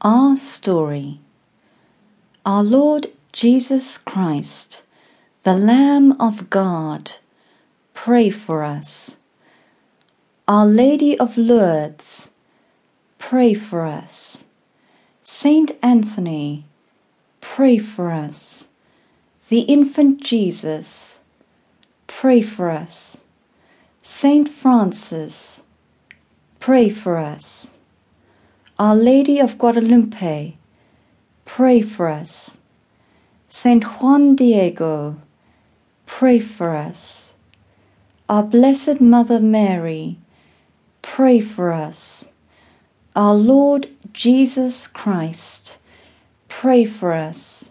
Our story. Our Lord Jesus Christ, the Lamb of God, pray for us. Our Lady of Lourdes, pray for us. Saint Anthony, pray for us. The Infant Jesus, pray for us. Saint Francis, pray for us. Our Lady of Guadalupe, pray for us. Saint Juan Diego, pray for us. Our Blessed Mother Mary, pray for us. Our Lord Jesus Christ, pray for us.